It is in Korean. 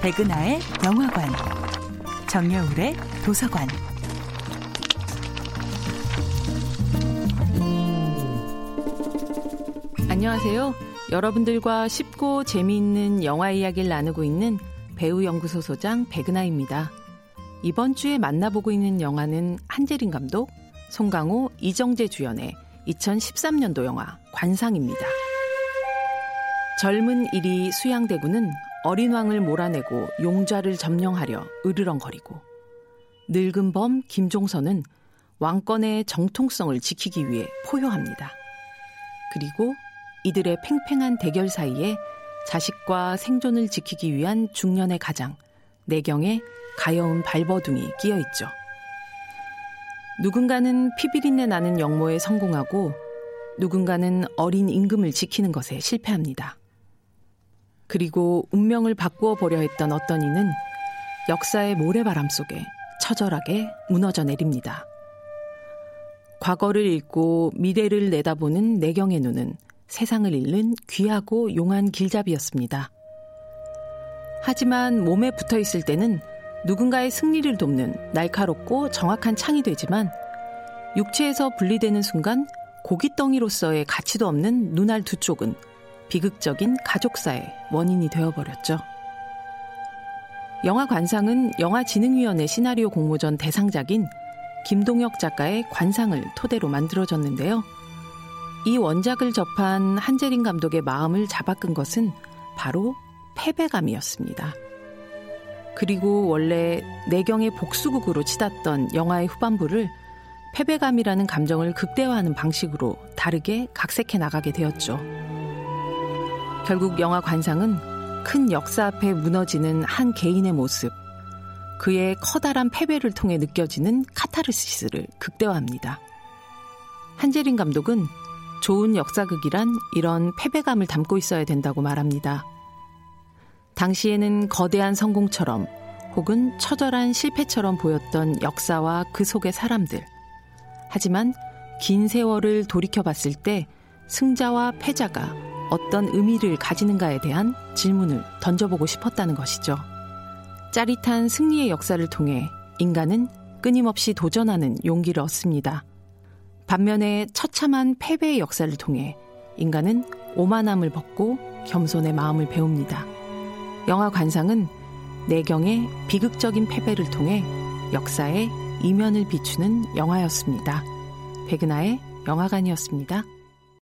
백은하의 영화관, 정여울의 도서관. 안녕하세요. 여러분들과 쉽고 재미있는 영화 이야기를 나누고 있는 배우 연구소 소장 백은하입니다. 이번 주에 만나보고 있는 영화는 한재린 감독, 송강호, 이정재 주연의 2013년도 영화 관상입니다. 젊은 일이 수양대군은 어린 왕을 몰아내고 용좌를 점령하려 으르렁거리고 늙은 범 김종선은 왕권의 정통성을 지키기 위해 포효합니다. 그리고 이들의 팽팽한 대결 사이에 자식과 생존을 지키기 위한 중년의 가장, 내경의 가여운 발버둥이 끼어 있죠. 누군가는 피비린내 나는 영모에 성공하고 누군가는 어린 임금을 지키는 것에 실패합니다. 그리고 운명을 바꾸어 보려 했던 어떤 이는 역사의 모래바람 속에 처절하게 무너져 내립니다. 과거를 읽고 미래를 내다보는 내경의 눈은 세상을 잃는 귀하고 용한 길잡이였습니다. 하지만 몸에 붙어 있을 때는 누군가의 승리를 돕는 날카롭고 정확한 창이 되지만 육체에서 분리되는 순간 고깃덩이로서의 가치도 없는 눈알 두 쪽은 비극적인 가족사의 원인이 되어버렸죠. 영화 관상은 영화진흥위원회 시나리오 공모전 대상작인 김동혁 작가의 관상을 토대로 만들어졌는데요. 이 원작을 접한 한재린 감독의 마음을 잡아끈 것은 바로 패배감이었습니다. 그리고 원래 내경의 복수극으로 치닫던 영화의 후반부를 패배감이라는 감정을 극대화하는 방식으로 다르게 각색해 나가게 되었죠. 결국 영화 관상은 큰 역사 앞에 무너지는 한 개인의 모습, 그의 커다란 패배를 통해 느껴지는 카타르시스를 극대화합니다. 한재린 감독은 좋은 역사극이란 이런 패배감을 담고 있어야 된다고 말합니다. 당시에는 거대한 성공처럼 혹은 처절한 실패처럼 보였던 역사와 그 속의 사람들. 하지만 긴 세월을 돌이켜 봤을 때 승자와 패자가 어떤 의미를 가지는가에 대한 질문을 던져보고 싶었다는 것이죠. 짜릿한 승리의 역사를 통해 인간은 끊임없이 도전하는 용기를 얻습니다. 반면에 처참한 패배의 역사를 통해 인간은 오만함을 벗고 겸손의 마음을 배웁니다. 영화 관상은 내경의 비극적인 패배를 통해 역사의 이면을 비추는 영화였습니다. 백은하의 영화관이었습니다.